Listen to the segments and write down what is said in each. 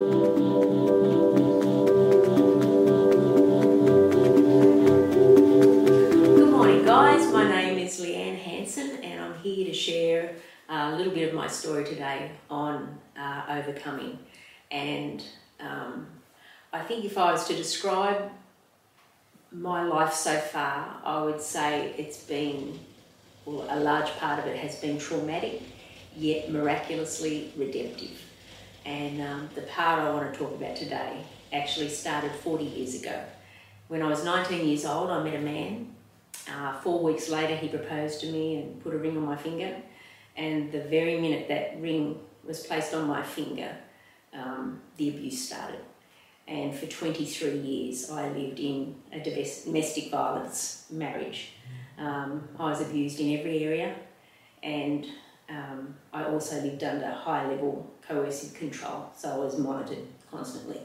Good morning, guys. My name is Leanne Hanson, and I'm here to share a little bit of my story today on uh, overcoming. And um, I think if I was to describe my life so far, I would say it's been, well, a large part of it has been traumatic, yet miraculously redemptive. And um, the part I want to talk about today actually started 40 years ago. When I was 19 years old, I met a man. Uh, four weeks later, he proposed to me and put a ring on my finger. And the very minute that ring was placed on my finger, um, the abuse started. And for 23 years, I lived in a domestic violence marriage. Um, I was abused in every area, and um, I also lived under high level coercive control, so I was monitored constantly.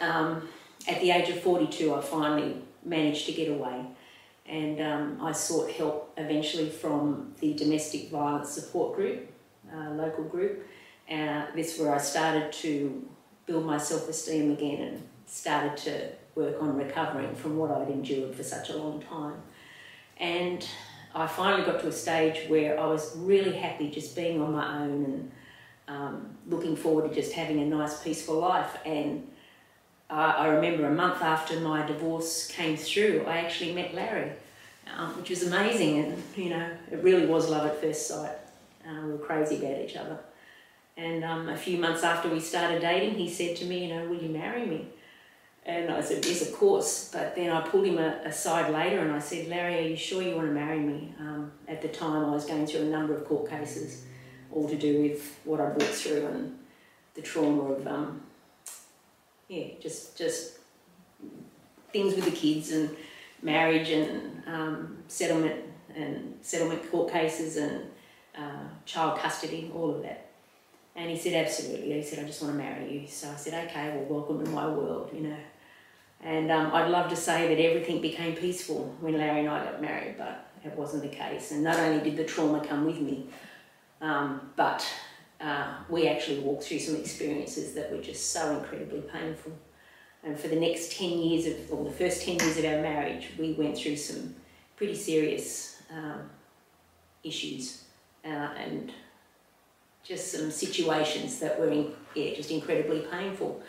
Um, at the age of 42, I finally managed to get away and um, I sought help eventually from the domestic violence support group, uh, local group. Uh, this is where I started to build my self esteem again and started to work on recovering from what I'd endured for such a long time. And I finally got to a stage where I was really happy just being on my own and um, looking forward to just having a nice, peaceful life. And uh, I remember a month after my divorce came through, I actually met Larry, um, which was amazing. And, you know, it really was love at first sight. Uh, we were crazy about each other. And um, a few months after we started dating, he said to me, you know, will you marry me? And I said, yes, of course. But then I pulled him aside later and I said, Larry, are you sure you want to marry me? Um, at the time, I was going through a number of court cases, all to do with what I walked through and the trauma of um, yeah, just just things with the kids and marriage and um, settlement and settlement court cases and uh, child custody, all of that. And he said, absolutely. He said, I just want to marry you. So I said, okay, well, welcome to my world, you know. And um, I'd love to say that everything became peaceful when Larry and I got married, but it wasn't the case. And not only did the trauma come with me, um, but uh, we actually walked through some experiences that were just so incredibly painful. And for the next 10 years of, or the first 10 years of our marriage, we went through some pretty serious um, issues uh, and just some situations that were in, yeah, just incredibly painful.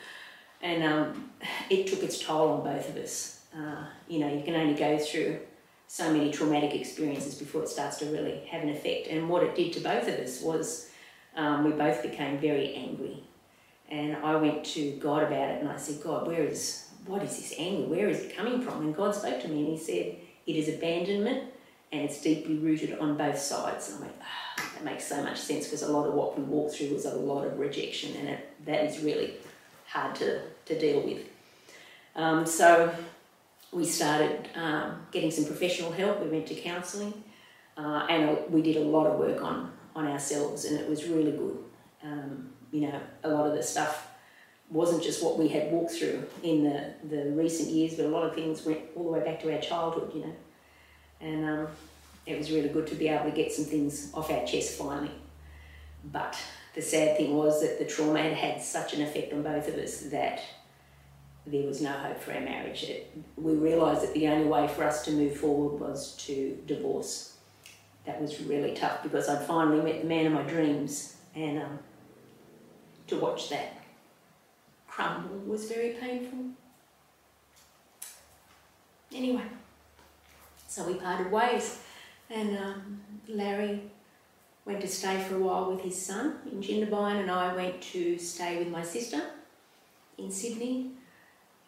And um, it took its toll on both of us. Uh, you know, you can only go through so many traumatic experiences before it starts to really have an effect. And what it did to both of us was um, we both became very angry. And I went to God about it and I said, God, where is, what is this anger? Where is it coming from? And God spoke to me and He said, It is abandonment and it's deeply rooted on both sides. And I went, ah, that makes so much sense because a lot of what we walked through was a lot of rejection and it, that is really hard to, to deal with. Um, so we started um, getting some professional help. We went to counselling uh, and we did a lot of work on on ourselves, and it was really good. Um, you know, a lot of the stuff wasn't just what we had walked through in the, the recent years, but a lot of things went all the way back to our childhood, you know. And um, it was really good to be able to get some things off our chest finally. But the sad thing was that the trauma had had such an effect on both of us that there was no hope for our marriage. It, we realised that the only way for us to move forward was to divorce that was really tough because I'd finally met the man of my dreams, and um, to watch that crumble was very painful. Anyway, so we parted ways, and um, Larry went to stay for a while with his son in Jindabyne, and I went to stay with my sister in Sydney,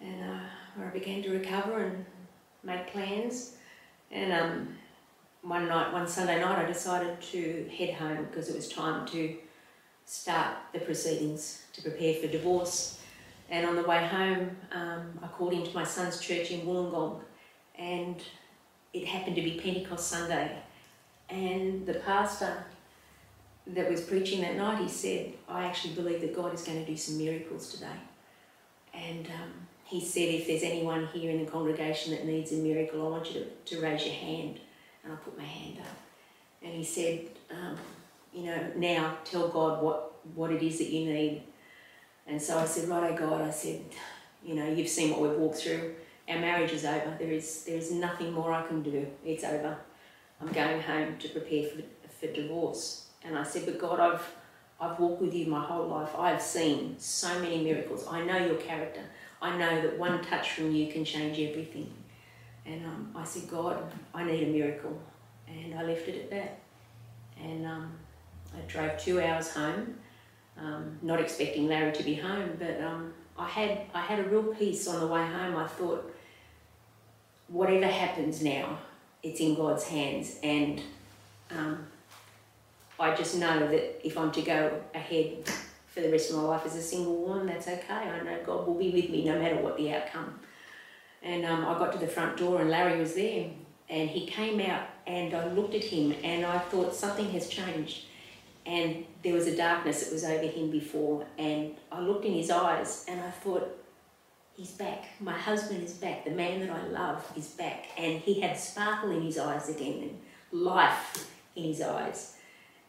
and uh, where I began to recover and make plans. And um, one night, one Sunday night, I decided to head home because it was time to start the proceedings to prepare for divorce. And on the way home, um, I called into my son's church in Wollongong, and it happened to be Pentecost Sunday. And the pastor that was preaching that night, he said, I actually believe that God is going to do some miracles today. And um, he said, if there's anyone here in the congregation that needs a miracle, I want you to, to raise your hand. And I put my hand up. And he said, um, you know, now tell God what, what it is that you need. And so I said, right, oh God, I said, you know, you've seen what we've walked through. Our marriage is over. There is, there is nothing more I can do. It's over. I'm going home to prepare for, for divorce. And I said, but God, I've, I've walked with you my whole life. I've seen so many miracles. I know your character. I know that one touch from you can change everything. And um, I said, God, I need a miracle. And I left it at that. And um, I drove two hours home, um, not expecting Larry to be home, but um, I had I had a real peace on the way home. I thought, whatever happens now, it's in God's hands, and um, I just know that if I'm to go ahead for the rest of my life as a single woman, that's okay. I know God will be with me no matter what the outcome. And um, I got to the front door, and Larry was there, and he came out, and I looked at him, and I thought something has changed. And there was a darkness that was over him before and I looked in his eyes and I thought he's back. My husband is back. The man that I love is back. And he had sparkle in his eyes again and life in his eyes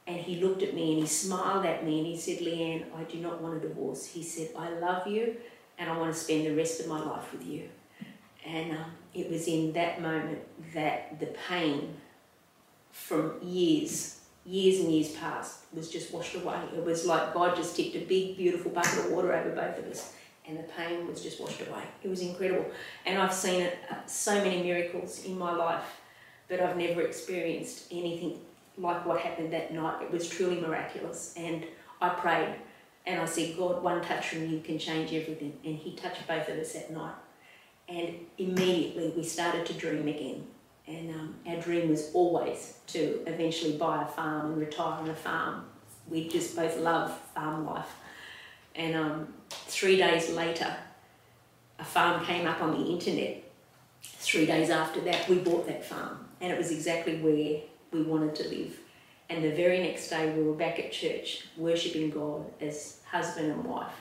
and he looked at me and he smiled at me and he said Leanne I do not want a divorce he said I love you and I want to spend the rest of my life with you and um, it was in that moment that the pain from years years and years past was just washed away. It was like God just tipped a big, beautiful bucket of water over both of us, and the pain was just washed away. It was incredible. And I've seen uh, so many miracles in my life, but I've never experienced anything like what happened that night. It was truly miraculous. And I prayed and I said, God, one touch from you can change everything. And He touched both of us that night. And immediately we started to dream again and um, our dream was always to eventually buy a farm and retire on a farm. We just both love farm life. And um, three days later, a farm came up on the internet. Three days after that, we bought that farm, and it was exactly where we wanted to live. And the very next day, we were back at church, worshipping God as husband and wife.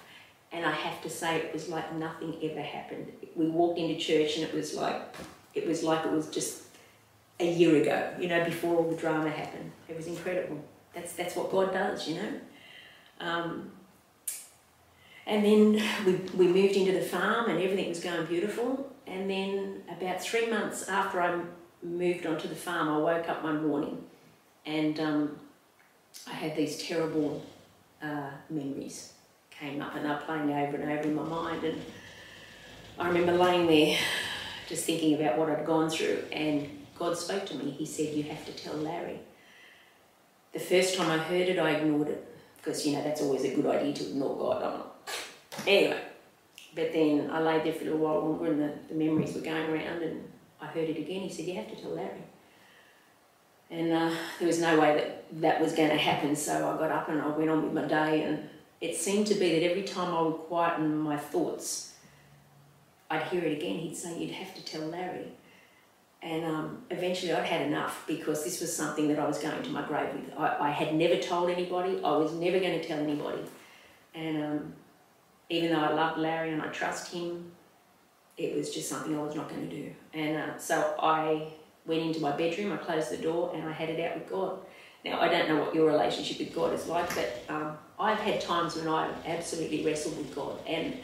And I have to say, it was like nothing ever happened. We walked into church, and it was like it was like it was just a year ago, you know, before all the drama happened. It was incredible. That's, that's what God does, you know. Um, and then we, we moved into the farm and everything was going beautiful. And then about three months after I moved onto the farm, I woke up one morning and um, I had these terrible uh, memories came up and they're playing over and over in my mind. And I remember laying there just thinking about what I'd gone through and God spoke to me. He said, You have to tell Larry. The first time I heard it, I ignored it because, you know, that's always a good idea to ignore God. I'm. Anyway, but then I lay there for a little while longer and the, the memories were going around and I heard it again. He said, You have to tell Larry. And uh, there was no way that that was going to happen, so I got up and I went on with my day. And it seemed to be that every time I would quieten my thoughts, I'd hear it again. He'd say, You'd have to tell Larry. And um, eventually I'd had enough because this was something that I was going to my grave with. I, I had never told anybody, I was never going to tell anybody. And um, even though I loved Larry and I trust him, it was just something I was not going to do. And uh, so I went into my bedroom, I closed the door, and I had it out with God. Now, I don't know what your relationship with God is like, but um, I've had times when I've absolutely wrestled with God. And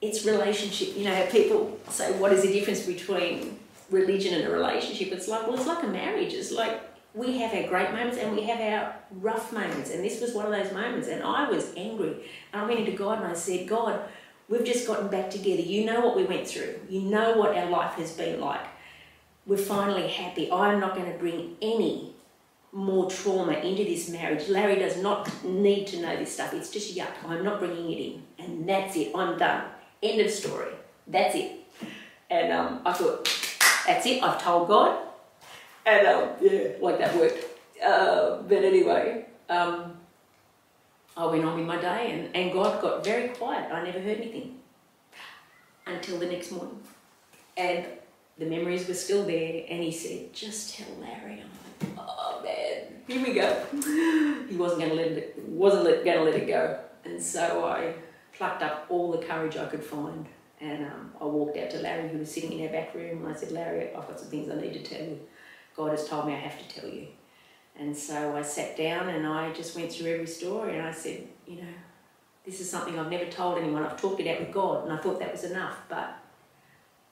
it's relationship. You know, people say, what is the difference between religion and a relationship. It's like, well, it's like a marriage. It's like we have our great moments and we have our rough moments. And this was one of those moments. And I was angry. And I went into God and I said, God, we've just gotten back together. You know what we went through, you know what our life has been like. We're finally happy. I'm not going to bring any more trauma into this marriage. Larry does not need to know this stuff. It's just yuck. I'm not bringing it in. And that's it. I'm done. End of story. That's it. And um, I thought, that's it, I've told God. And um, yeah, like that worked. Uh, but anyway, um, I went on with my day and, and God got very quiet. I never heard anything until the next morning. And the memories were still there. And he said, just tell Larry. I'm like, oh man, here we go. he wasn't to let it, wasn't to let it go. And so I plucked up all the courage I could find and um, I walked out to Larry, who was sitting in our back room, and I said, Larry, I've got some things I need to tell you. God has told me I have to tell you. And so I sat down and I just went through every story and I said, you know, this is something I've never told anyone. I've talked it out with God, and I thought that was enough, but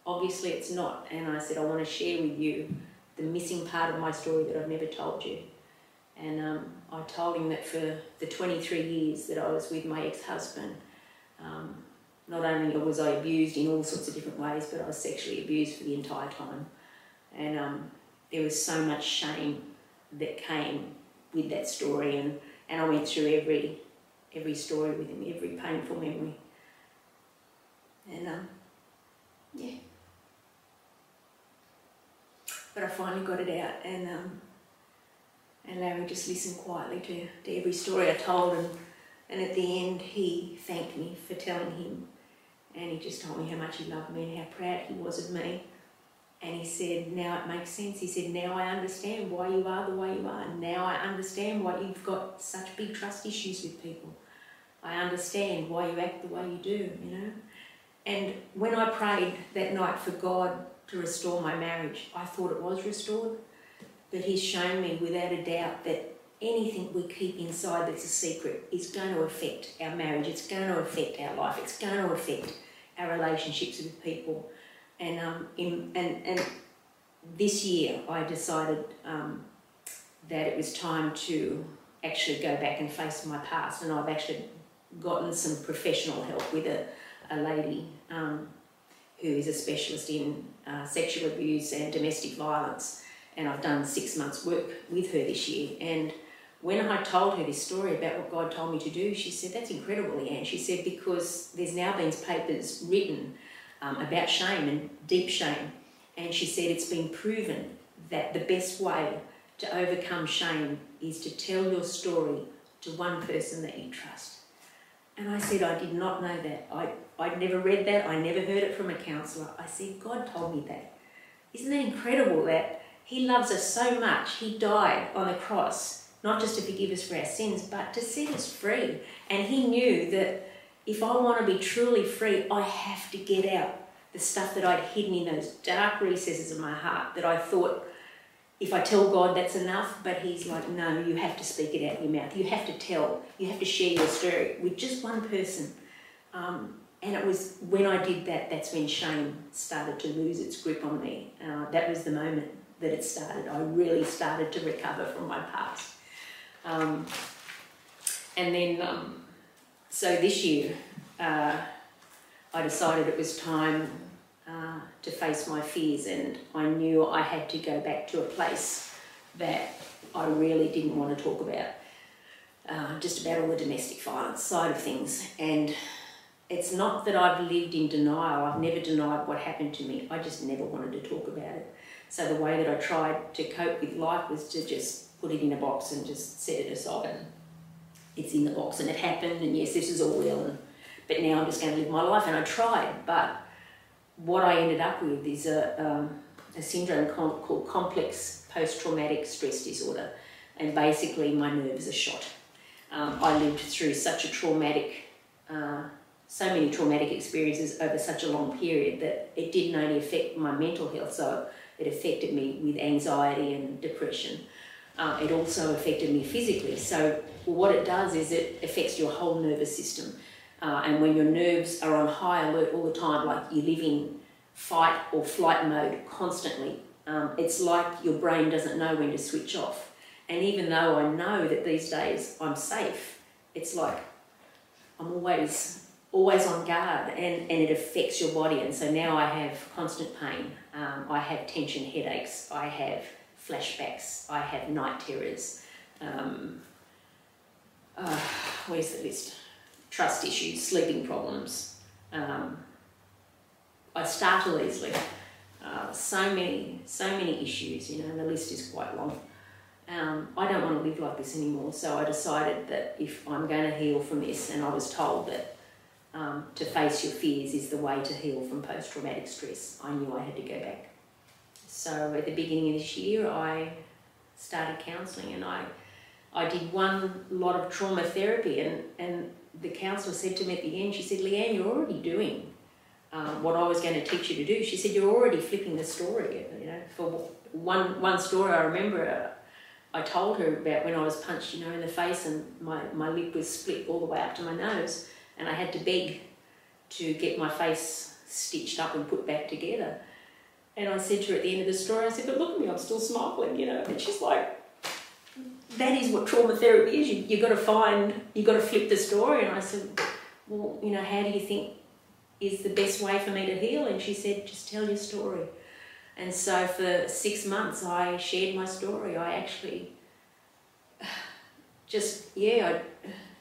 obviously it's not. And I said, I want to share with you the missing part of my story that I've never told you. And um, I told him that for the 23 years that I was with my ex-husband, um, not only was I abused in all sorts of different ways, but I was sexually abused for the entire time. And um, there was so much shame that came with that story, and, and I went through every every story with him, every painful memory. And um, yeah. But I finally got it out, and um, and Larry just listened quietly to, to every story I told, and and at the end he thanked me for telling him, and he just told me how much he loved me and how proud he was of me. And he said, now it makes sense. He said, now I understand why you are the way you are. Now I understand why you've got such big trust issues with people. I understand why you act the way you do, you know. And when I prayed that night for God to restore my marriage, I thought it was restored. But He's shown me without a doubt that anything we keep inside that's a secret is going to affect our marriage, it's going to affect our life, it's going to affect our relationships with people. And, um, in, and, and this year I decided um, that it was time to actually go back and face my past, and I've actually gotten some professional help with a, a lady um, who is a specialist in uh, sexual abuse and domestic violence. And I've done six months' work with her this year. And when I told her this story about what God told me to do, she said, That's incredible, Leanne. She said, Because there's now been papers written um, about shame and deep shame. And she said, It's been proven that the best way to overcome shame is to tell your story to one person that you trust. And I said, I did not know that. I, I'd never read that. I never heard it from a counsellor. I said, God told me that. Isn't that incredible that He loves us so much? He died on the cross, not just to forgive us for our sins, but to set us free. And He knew that if I want to be truly free, I have to get out the stuff that I'd hidden in those dark recesses of my heart that I thought if I tell God that's enough, but He's like, no, you have to speak it out your mouth. You have to tell. You have to share your story with just one person. Um, and it was when I did that, that's when shame started to lose its grip on me. Uh, that was the moment that it started. I really started to recover from my past. Um, and then, um, so this year, uh, I decided it was time uh, to face my fears, and I knew I had to go back to a place that I really didn't want to talk about, uh, just about all the domestic violence side of things. And it's not that I've lived in denial, I've never denied what happened to me, I just never wanted to talk about it. So the way that I tried to cope with life was to just put it in a box and just set it aside. It's in the box and it happened, and yes, this is all real, and, but now I'm just going to live my life. And I tried, but what I ended up with is a, um, a syndrome called complex post-traumatic stress disorder, and basically my nerves are shot. Um, I lived through such a traumatic, uh, so many traumatic experiences over such a long period that it didn't only affect my mental health, so it affected me with anxiety and depression. Uh, it also affected me physically. So what it does is it affects your whole nervous system. Uh, and when your nerves are on high alert all the time, like you live in fight or flight mode constantly, um, it's like your brain doesn't know when to switch off. And even though I know that these days I'm safe, it's like I'm always always on guard and, and it affects your body. And so now I have constant pain, um, I have tension headaches, I have flashbacks, I have night terrors. Um, uh, where's the list? trust issues, sleeping problems. Um, I startle easily. Uh, so many, so many issues, you know, the list is quite long. Um, I don't want to live like this anymore, so I decided that if I'm going to heal from this, and I was told that um, to face your fears is the way to heal from post traumatic stress, I knew I had to go back. So at the beginning of this year, I started counselling and I, I did one lot of trauma therapy, and, and the counsellor said to me at the end, she said, Leanne, you're already doing um, what I was going to teach you to do. She said, you're already flipping the story. You know, for one one story I remember, uh, I told her about when I was punched, you know, in the face and my, my lip was split all the way up to my nose. and I had to beg to get my face stitched up and put back together. And I said to her at the end of the story, I said, but look at me, I'm still smiling, you know. And she's like, that is what trauma therapy is. You, you've got to find, you've got to flip the story. And I said, well, you know, how do you think is the best way for me to heal? And she said, just tell your story. And so for six months, I shared my story. I actually just, yeah,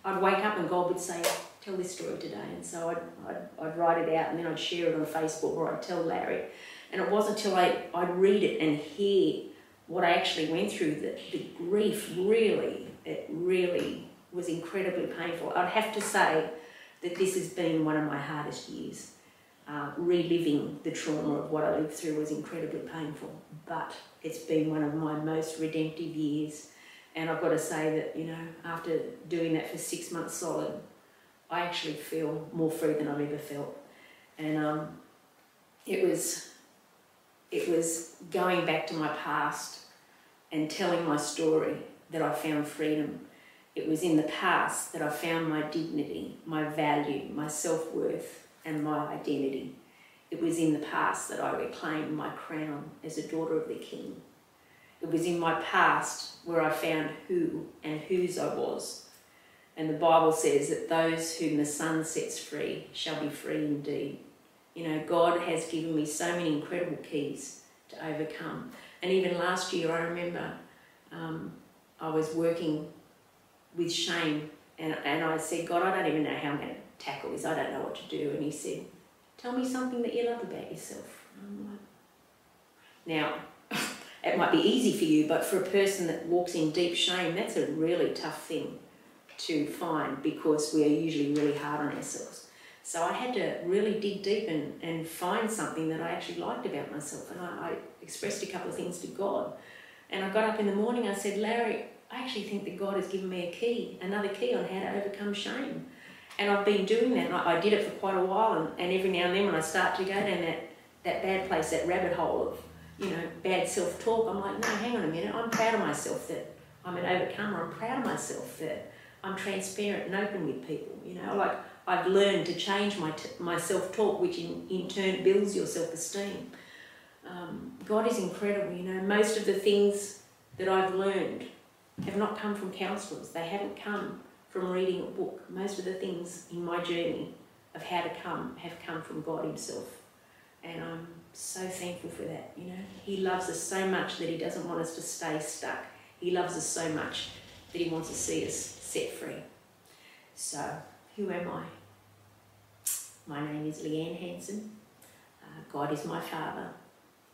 I'd, I'd wake up and God would say, tell this story today. And so I'd, I'd, I'd write it out and then I'd share it on Facebook or I'd tell Larry. And it wasn't until I, I'd read it and hear what I actually went through that the grief really, it really was incredibly painful. I'd have to say that this has been one of my hardest years. Uh, reliving the trauma of what I lived through was incredibly painful, but it's been one of my most redemptive years. And I've got to say that, you know, after doing that for six months solid, I actually feel more free than I've ever felt. And um, it was it was going back to my past and telling my story that I found freedom. It was in the past that I found my dignity, my value, my self worth, and my identity. It was in the past that I reclaimed my crown as a daughter of the King. It was in my past where I found who and whose I was. And the Bible says that those whom the Son sets free shall be free indeed. You know, God has given me so many incredible keys to overcome. And even last year, I remember um, I was working with shame, and, and I said, God, I don't even know how I'm going to tackle this. I don't know what to do. And He said, Tell me something that you love about yourself. Now, it might be easy for you, but for a person that walks in deep shame, that's a really tough thing to find because we are usually really hard on ourselves. So I had to really dig deep and, and find something that I actually liked about myself. And I, I expressed a couple of things to God. And I got up in the morning, I said, Larry, I actually think that God has given me a key, another key on how to overcome shame. And I've been doing that. I, I did it for quite a while. And, and every now and then when I start to go down that, that bad place, that rabbit hole of, you know, bad self-talk, I'm like, no, hang on a minute. I'm proud of myself that I'm an overcomer. I'm proud of myself that I'm transparent and open with people. You know, like I've learned to change my, my self talk, which in, in turn builds your self esteem. Um, God is incredible. You know, most of the things that I've learned have not come from counsellors, they haven't come from reading a book. Most of the things in my journey of how to come have come from God Himself. And I'm so thankful for that. You know, He loves us so much that He doesn't want us to stay stuck. He loves us so much that He wants to see us set free. So, who am I? My name is Leanne Hanson. Uh, God is my Father.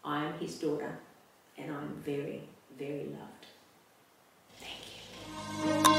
I am His daughter, and I'm very, very loved. Thank you.